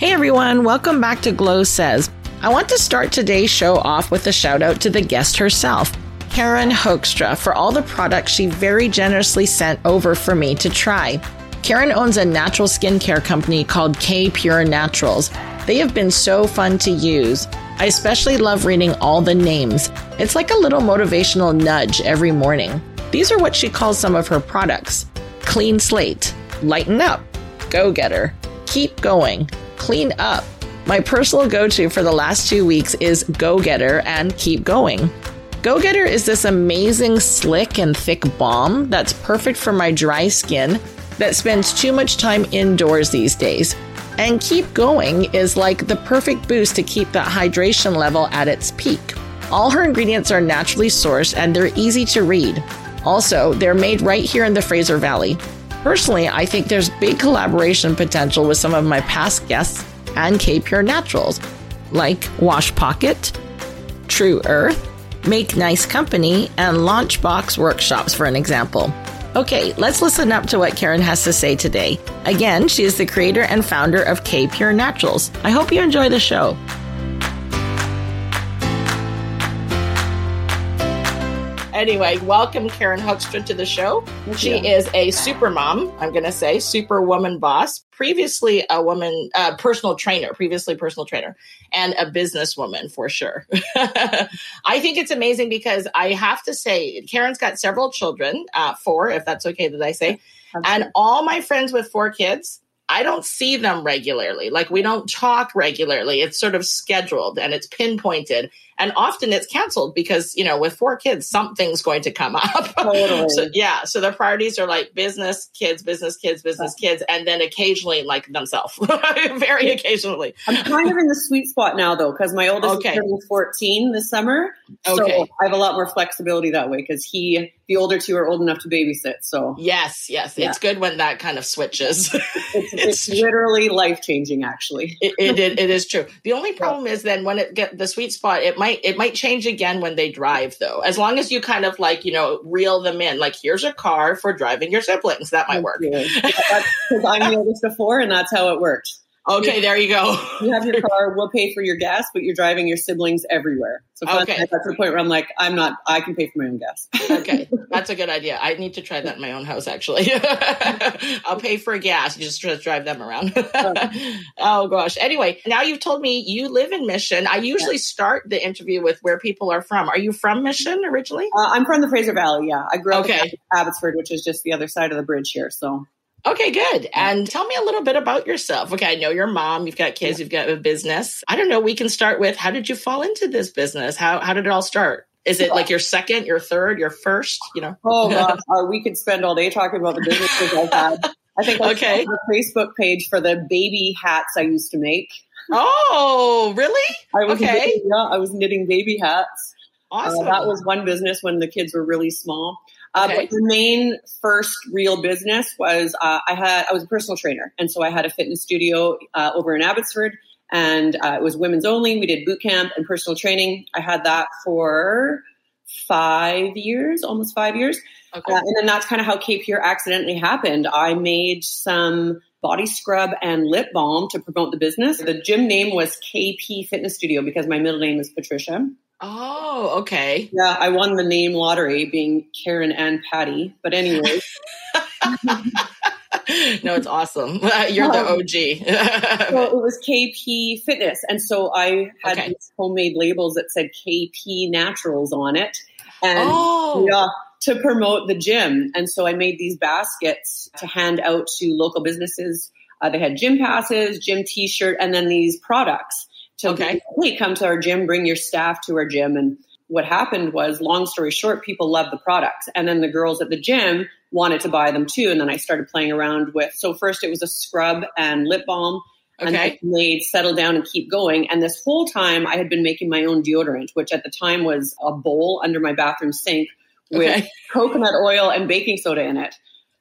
Hey everyone, welcome back to Glow Says. I want to start today's show off with a shout out to the guest herself, Karen Hoekstra, for all the products she very generously sent over for me to try. Karen owns a natural skincare company called K Pure Naturals. They have been so fun to use. I especially love reading all the names. It's like a little motivational nudge every morning. These are what she calls some of her products Clean Slate, Lighten Up, Go Getter, Keep Going, Clean Up. My personal go to for the last two weeks is Go Getter and Keep Going. Go Getter is this amazing, slick, and thick balm that's perfect for my dry skin that spends too much time indoors these days. And Keep Going is like the perfect boost to keep that hydration level at its peak. All her ingredients are naturally sourced and they're easy to read. Also, they're made right here in the Fraser Valley. Personally, I think there's big collaboration potential with some of my past guests and K Pure Naturals, like Wash Pocket, True Earth, Make Nice Company, and Launchbox Workshops, for an example. Okay, let's listen up to what Karen has to say today. Again, she is the creator and founder of K Pure Naturals. I hope you enjoy the show. Anyway, welcome Karen Hoekstra to the show. Thank she you. is a super mom, I'm going to say, super woman boss, previously a woman, uh, personal trainer, previously personal trainer, and a businesswoman for sure. I think it's amazing because I have to say, Karen's got several children, uh, four, if that's okay that I say. And all my friends with four kids, I don't see them regularly. Like we don't talk regularly. It's sort of scheduled and it's pinpointed. And often it's canceled because, you know, with four kids, something's going to come up. Totally. so, yeah. So the priorities are like business, kids, business, kids, business, kids, and then occasionally like themselves. Very occasionally. I'm kind of in the sweet spot now, though, because my oldest Okay. is turning 14 this summer. Okay. So I have a lot more flexibility that way because he, the older two, are old enough to babysit. So Yes, yes. Yeah. It's good when that kind of switches. it's, it's literally life changing, actually. it, it, it, it is true. The only problem is then when it get the sweet spot, it might it might change again when they drive though. As long as you kind of like you know reel them in, like here's a car for driving your siblings, that might work. Yeah, because the oldest of four, and that's how it worked. Okay, there you go. You have your car, we'll pay for your gas, but you're driving your siblings everywhere. So Okay. To the point where I'm like, I'm not, I can pay for my own gas. okay, that's a good idea. I need to try that in my own house. Actually, I'll pay for gas. You just drive them around. oh gosh. Anyway, now you've told me you live in Mission. I usually start the interview with where people are from. Are you from Mission originally? Uh, I'm from the Fraser Valley. Yeah, I grew up Okay. in Abbotsford, which is just the other side of the bridge here. So Okay, good. And tell me a little bit about yourself. Okay, I know your mom, you've got kids, you've got a business. I don't know, we can start with how did you fall into this business? How how did it all start? Is it like your second, your third, your first, you know? Oh gosh, uh, we could spend all day talking about the businesses I've had. I think I Okay. the Facebook page for the baby hats I used to make. Oh, really? I was Okay. knitting, yeah, I was knitting baby hats. Uh, Awesome. that was one business when the kids were really small. Uh, Okay. But the main first real business was uh, I had I was a personal trainer, and so I had a fitness studio uh, over in Abbotsford, and uh, it was women's only. We did boot camp and personal training. I had that for five years, almost five years. okay. Uh, and then that's kind of how K Pure accidentally happened. I made some body scrub and lip balm to promote the business. The gym name was KP Fitness Studio because my middle name is Patricia. Oh, okay. Yeah, I won the name lottery being Karen and Patty. But anyway, no, it's awesome. You're the Um, OG. so it was KP Fitness. And so I had Okay. these homemade labels that said KP Naturals on it. And oh, yeah, to promote the gym. And so I made these baskets to hand out to local businesses. Uh, they had gym passes, gym t-shirt, and then these products to Okay. hey, come to our gym, bring your staff to our gym. And what happened was, long story short, people loved the products. And then the girls at the gym wanted to buy them too. And then I started playing around with, so first it was a scrub and lip balm. And okay. then made settle down and keep going. And this whole time I had been making my own deodorant, which at the time was a bowl under my bathroom sink with Okay. coconut oil and baking soda in it.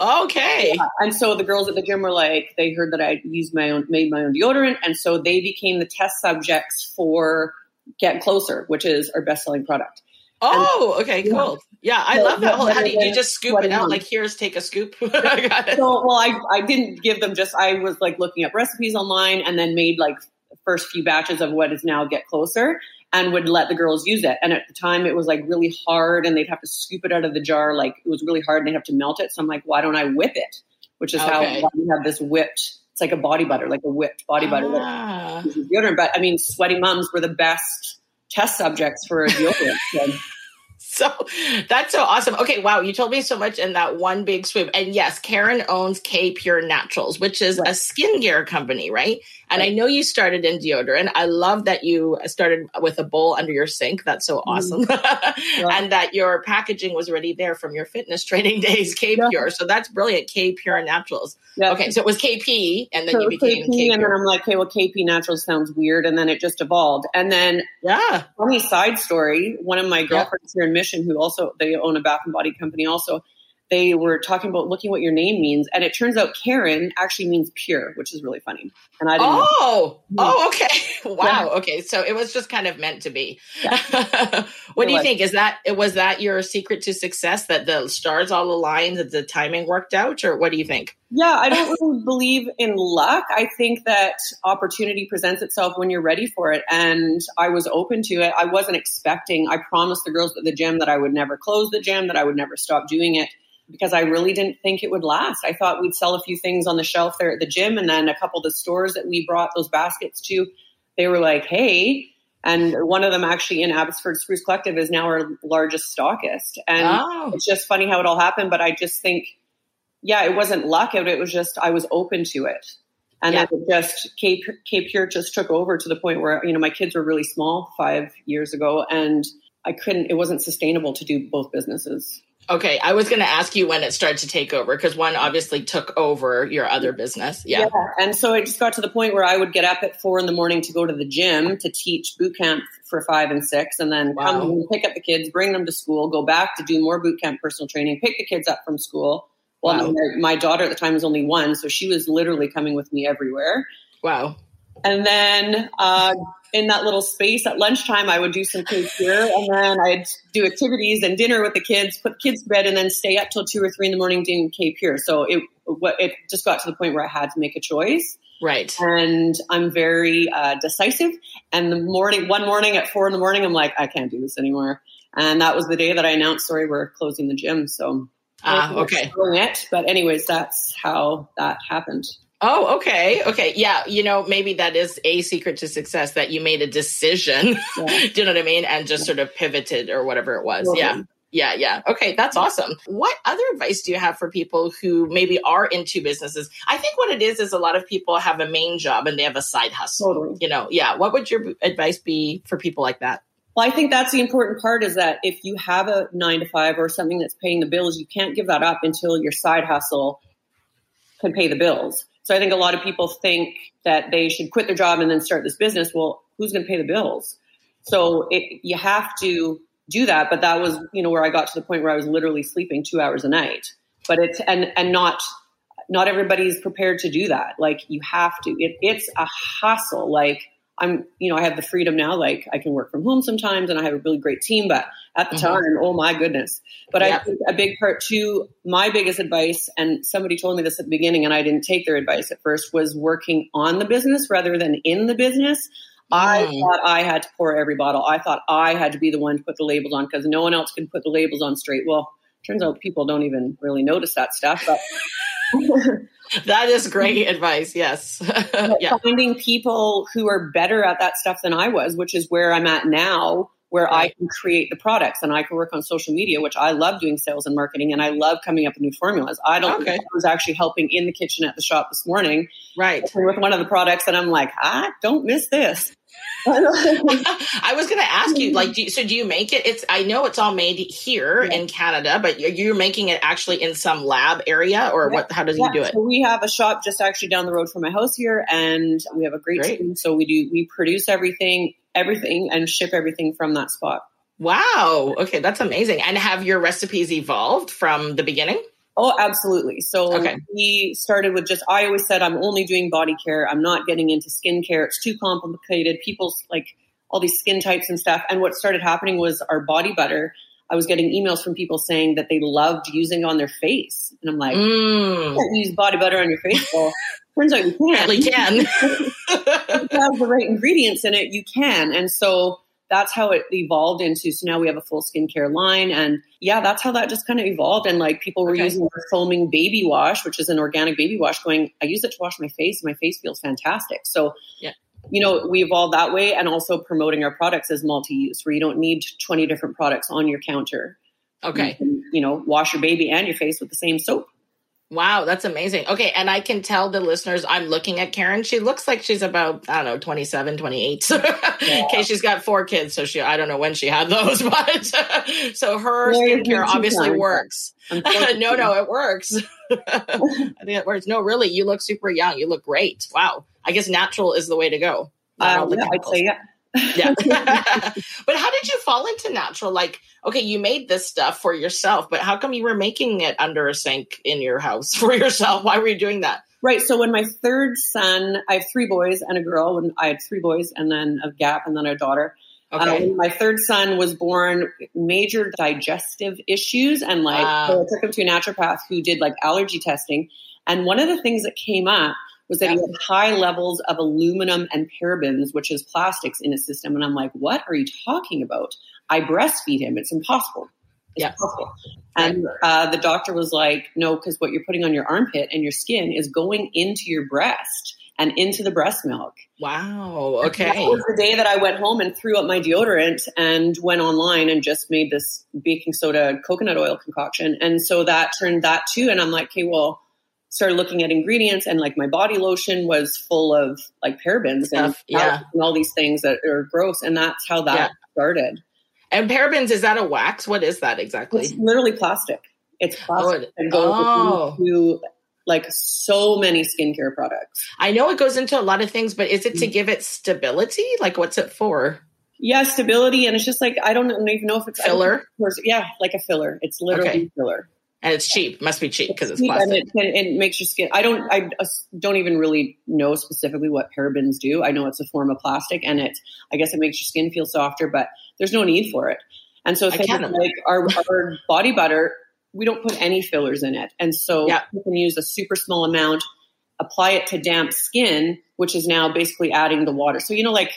Okay. And so the girls at the gym were like, they heard that I used my own, made my own deodorant. And so they became the test subjects for Get Closer, which is our best selling product. Oh, okay, cool. Yeah, I So, love that. whole- How do you, you just scoop it out? mean? Like, here's take a scoop. I got it. So, well, I, I didn't give them just, I was like looking up recipes online and then made like first few batches of what is now Get Closer and would let the girls use it. And at the time it was like really hard and they'd have to scoop it out of the jar. Like it was really hard and they'd have to melt it. So I'm like, why don't I whip it? Which is Okay. how we have this whipped, it's like a body butter, like a whipped body butter. Ah. deodorant. But I mean, sweaty mums were the best test subjects for a deodorant. So, So that's so awesome. Okay, wow, you told me so much in that one big swoop. And yes, Karen owns K Pure Naturals, which is a skincare company, right? And I know you started in deodorant. I love that you started with a bowl under your sink. That's so Mm-hmm. awesome. and that your packaging was already there from your fitness training days, K Yeah. Pure. So that's brilliant. K Pure Naturals. yeah. Okay, so it was KP and then So you became KP, and then I'm like, okay, well, KP Naturals sounds weird, and then it just evolved. And then Yeah. funny side story one of my girlfriends here in mission who also they own a bath and body company also they were talking about looking what your name means and it turns out karen actually means pure which is really funny and i didn't know. Oh, oh, okay. Wow. Okay. So it was just kind of meant to be. what do you was. think? Is that was that your secret to success that the stars all aligned, that the timing worked out, or what do you think? Yeah i don't really believe in luck i think that opportunity presents itself when you're ready for it and i was open to it i wasn't expecting i promised the girls at the gym that i would never close the gym that i would never stop doing it because I really didn't think it would last. I thought we'd sell a few things on the shelf there at the gym, and then a couple of the stores that we brought those baskets to, they were like, "Hey." And one of them actually in Abbotsford Spruce Collective is now our largest stockist. And oh, it's just funny how it all happened, but I just think, yeah, it wasn't luck out. It was just I was open to it. And Yeah. then it just K K Pure just took over to the point where, you know, my kids were really small five years ago and I couldn't it wasn't sustainable to do both businesses. okay. I was going to ask you when it started to take over because one obviously took over your other business. Yeah. And so it just got to the point where I would get up at four in the morning to go to the gym to teach boot camp for five and six, and then Wow. come home, pick up the kids, bring them to school, go back to do more boot camp personal training, pick the kids up from school. Well, Wow. my, my daughter at the time was only one, so she was literally coming with me everywhere. Wow. And then uh, in that little space at lunchtime, I would do some K Pure, and then I'd do activities and dinner with the kids, put kids to bed, and then stay up till two or three in the morning doing K Pure. So it what it just got to the point where I had to make a choice, Right. and I'm very uh, decisive. And the morning, one morning at four in the morning, I'm like, I can't do this anymore. And that was the day that I announced, sorry, we're closing the gym. So Ah, okay. it. But anyways, that's how that happened. Oh, okay. Okay. Yeah. You know, maybe that is a secret to success that you made a decision. Yeah. Do you know what I mean? And just sort of pivoted or whatever it was. Totally. Yeah. Yeah, yeah. Okay, that's awesome. What other advice do you have for people who maybe are into businesses? I think what it is is a lot of people have a main job and they have a side hustle. Totally. You know, yeah. What would your advice be for people like that? Well, I think that's the important part is that if you have a nine to five or something that's paying the bills, you can't give that up until your side hustle can pay the bills. So I think a lot of people think that they should quit their job and then start this business. Well, who's going to pay the bills? So it, you have to do that. But that was, you know, where I got to the point where I was literally sleeping two hours a night. But it's and and not not everybody's prepared to do that. Like you have to. It, it's a hustle. Like I'm, you know, I have the freedom now. Like I can work from home sometimes, and I have a really great team. But at the Mhm. time, oh my goodness! But Yeah. I think a big part too. My biggest advice, and somebody told me this at the beginning, and I didn't take their advice at first, was working on the business rather than in the business. I Mm. thought I had to pour every bottle. I thought I had to be the one to put the labels on because no one else can put the labels on straight. Well, turns out people don't even really notice that stuff. But That is great advice. Yes. yeah. finding people who are better at that stuff than I was, which is where I'm at now, where I can create the products and I can work on social media, which I love doing sales and marketing and I love coming up with new formulas. I don't Okay. I was actually helping in the kitchen at the shop this morning Right. with one of the products and I'm like, I don't miss this. I was going to ask you, like, do you, so do you make it? It's I know it's all made here Yeah. in Canada, but you're, you're making it actually in some lab area, or Yeah. what? How does Yeah, you do it? So we have a shop just actually down the road from my house here, and we have a great, Great. team. So we do we produce everything, everything, and ship everything from that spot. Wow. Okay, that's amazing. And have your recipes evolved from the beginning? Oh, absolutely. So Okay. we started with just I always said I'm only doing body care. I'm not getting into skincare. It's too complicated. People's like all these skin types and stuff. And what started happening was our body butter. I was getting emails from people saying that they loved using on their face, and I'm like, Mm. you can't use body butter on your face. Well, turns out you can. Apparently can. Have the right ingredients in it, you can. And so that's how it evolved into. So now we have a full skincare line, and yeah, that's how that just kind of evolved. And like people were Okay. using the foaming baby wash, which is an organic baby wash. Going, I use it to wash my face, and my face feels fantastic. So Yeah. You know, we evolved that way and also promoting our products as multi use, where you don't need 20 different products on your counter. okay. You, can, you know, wash your baby and your face with the same soap. Wow, that's amazing. Okay, and I can tell the listeners I'm looking at Karen. She looks like she's about, I don't know, 27, 28. okay, she's got four kids, so she I don't know when she had those, but so her skincare obviously Karen. works. No, no, it works. I think it works. No, really, you look super young. You look great. Wow. I guess natural is the way to go. Um, yeah, I'd say yeah. Yeah. but how did you fall into natural? Like, okay, you made this stuff for yourself, but how come you were making it under a sink in your house for yourself? Why were you doing that? Right. So when my third son, I have three boys and a girl. When I had three boys and then a gap and then a daughter. Uh, Okay. my third son was born, major digestive issues, and like Wow. so I took him to a naturopath who did like allergy testing. And one of the things that came up was that he had high levels of aluminum and parabens, which is plastics, in his system. And I'm like, what are you talking about? I breastfeed him. It's impossible. It's Yeah. impossible. And uh, the doctor was like, no, because what you're putting on your armpit and your skin is going into your breast and into the breast milk. wow. okay That Okay. was the day that I went home and threw up my deodorant and went online and just made this baking soda coconut oil concoction. And so that turned that too. And I'm like, okay, well, started looking at ingredients and like my body lotion was full of like parabens and, yeah. and all these things that are gross. And that's how that Yeah. started. And parabens, is that a wax? What is that exactly? It's literally plastic. It's plastic it- that goes oh. into like so many skincare products. I know it goes into a lot of things, but is Mm. it to give it stability? Like, what's it for? Yeah, stability, and it's just like I don't even know if it's Filler? Yeah, like a filler. It's literally Okay. filler. And it's cheap. It Must be cheap because it's and plastic. it, and it makes your skin. I don't. I uh, don't even really know specifically what parabens do. I know it's a form of plastic, and it. I guess it makes your skin feel softer, but there's no need for it. And so things like our, our body butter, we don't put any fillers in it, and so Yeah. you can use a super small amount, apply it to damp skin, which is now basically adding the water. So you know, like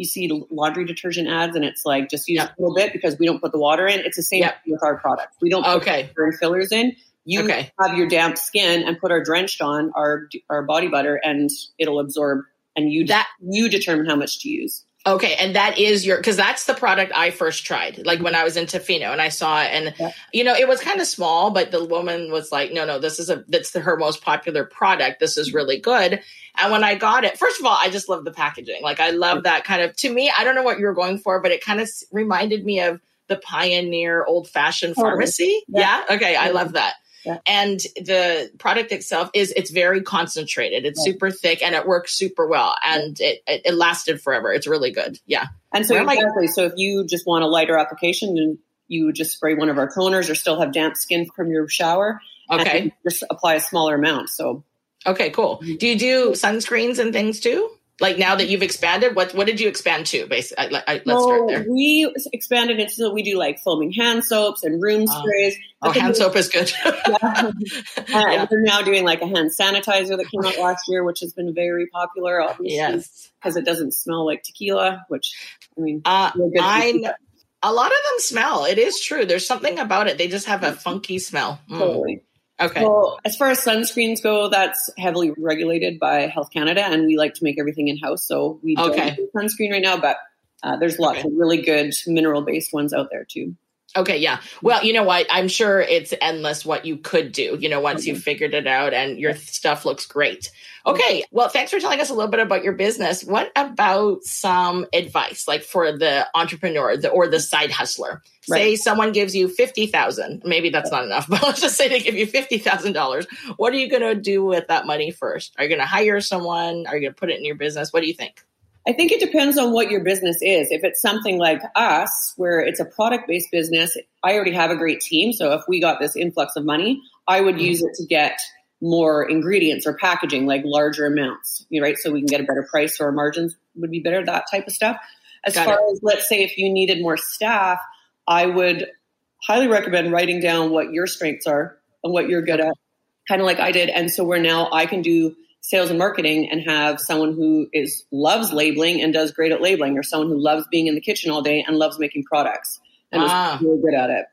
you see laundry detergent ads, and it's like just use Yeah. a little bit because we don't put the water in. It's the same Yeah. with our products. We don't put Okay. and fillers in. You Okay. have your damp skin and put our drenched on our our body butter, and it'll absorb. And you That- you determine how much to use. Okay, and that is your because that's the product I first tried. Like when I was in Tofino and I saw it, and Yeah. you know it was kind of small, but the woman was like, "No, no, this is a that's the, her most popular product. This is really good." And when I got it, first of all, I just love the packaging. Like I love that kind of. To me, I don't know what you were going for, but it kind of reminded me of the pioneer old fashioned pharmacy. Yeah. Yeah. Okay, I love that. Yeah. And the product itself is it's very concentrated. It's Right. super thick and it works super well. And it, it, it lasted forever. It's really good. Yeah. And so Where I- exactly. So if you just want a lighter application, then you just spray one of our toners, or still have damp skin from your shower. and Okay. just apply a smaller amount. So Okay, cool. Mm-hmm. Do you do sunscreens and things too? Like now that you've expanded, what what did you expand to? Basically, I, I, let's start So there. we expanded it so we do like foaming hand soaps and room Oh. sprays. Oh, hand soap is good. Yeah. Yeah. We're now doing like a hand sanitizer that came out last year, which has been very popular, obviously, yes. because it doesn't smell like tequila. Which I mean, Uh, I a lot of them smell. It is true. There's something about it. They just have a funky smell. Mm. totally. Okay. Well, as far as sunscreens go, that's heavily regulated by Health Canada, and we like to make everything in house. So we don't Okay. do sunscreen right now, but uh, there's lots Okay. of really good mineral based ones out there too. Okay, yeah. Well, you know what? I'm sure it's endless what you could do, you know, once Mm-hmm. you've figured it out and your stuff looks great. Okay, well, thanks for telling us a little bit about your business. What about some advice, like for the entrepreneur the, or the side hustler? Say someone gives you 50000 maybe that's not enough, but let's just say they give you $50,000. What are you going to do with that money first? Are you going to hire someone? Are you going to put it in your business? What do you think? I think it depends on what your business is. If it's something like us, where it's a product based business, I already have a great team. So if we got this influx of money, I would Mhm. use it to get more ingredients or packaging, like larger amounts, right? So we can get a better price, or our margins would be better, that type of stuff. as Got far it. as let's say if you needed more staff, I would highly recommend writing down what your strengths are and what you're good at, kind of like I did. And so where now I can do sales and marketing and have someone who is loves labeling and does great at labeling, or someone who loves being in the kitchen all day and loves making products and Ah. is really good at it.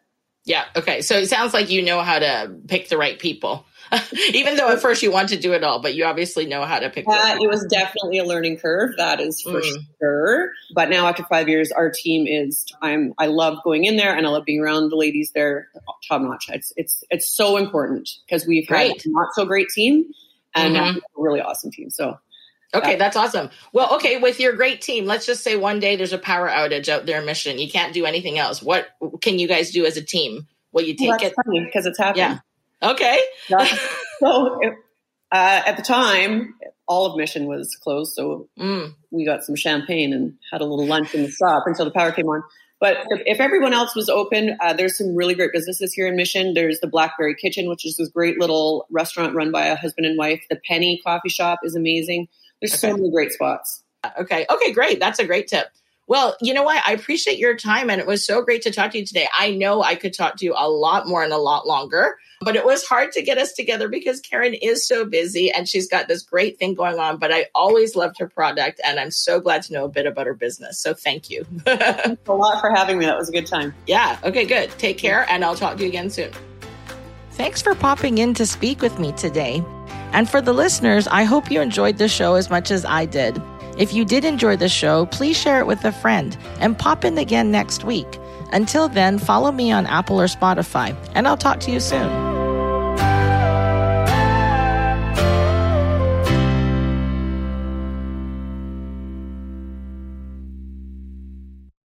Yeah. Okay. So it sounds like you know how to pick the right people, even though at first you want to do it all, but you obviously know how to pick. Uh, it was definitely a learning curve. That is for Mm. sure. But now after five years, our team is. I'm. I love going in there, and I love being around the ladies there. Top notch. It's it's it's so important because we've had a not so great team, and Mhm. a really awesome team. So Okay, that's awesome. Well, okay, with your great team, let's just say one day there's a power outage out there in Mission. You can't do anything else. What can you guys do as a team? Will you take that's it? funny because it's happening. Yeah. Okay. Yeah. so uh, at the time, all of Mission was closed. So Mm, we got some champagne and had a little lunch in the shop until the power came on. But if, everyone else was open, uh, there's some really great businesses here in Mission. There's the Blackberry Kitchen, which is this great little restaurant run by a husband and wife. The Penny Coffee Shop is amazing. There's so many great spots. okay. Okay, great. That's a great tip. Well, you know what? I appreciate your time and it was so great to talk to you today. I know I could talk to you a lot more and a lot longer, but it was hard to get us together because Karen is so busy and she's got this great thing going on. But I always loved her product and I'm so glad to know a bit about her business. So thank you. Thanks a lot for having me. That was a good time. yeah. Okay, good. Take care and I'll talk to you again soon. Thanks for popping in to speak with me today. And for the listeners, I hope you enjoyed the show as much as I did. If you did enjoy the show, please share it with a friend and pop in again next week. Until then, follow me on Apple or Spotify, and I'll talk to you soon.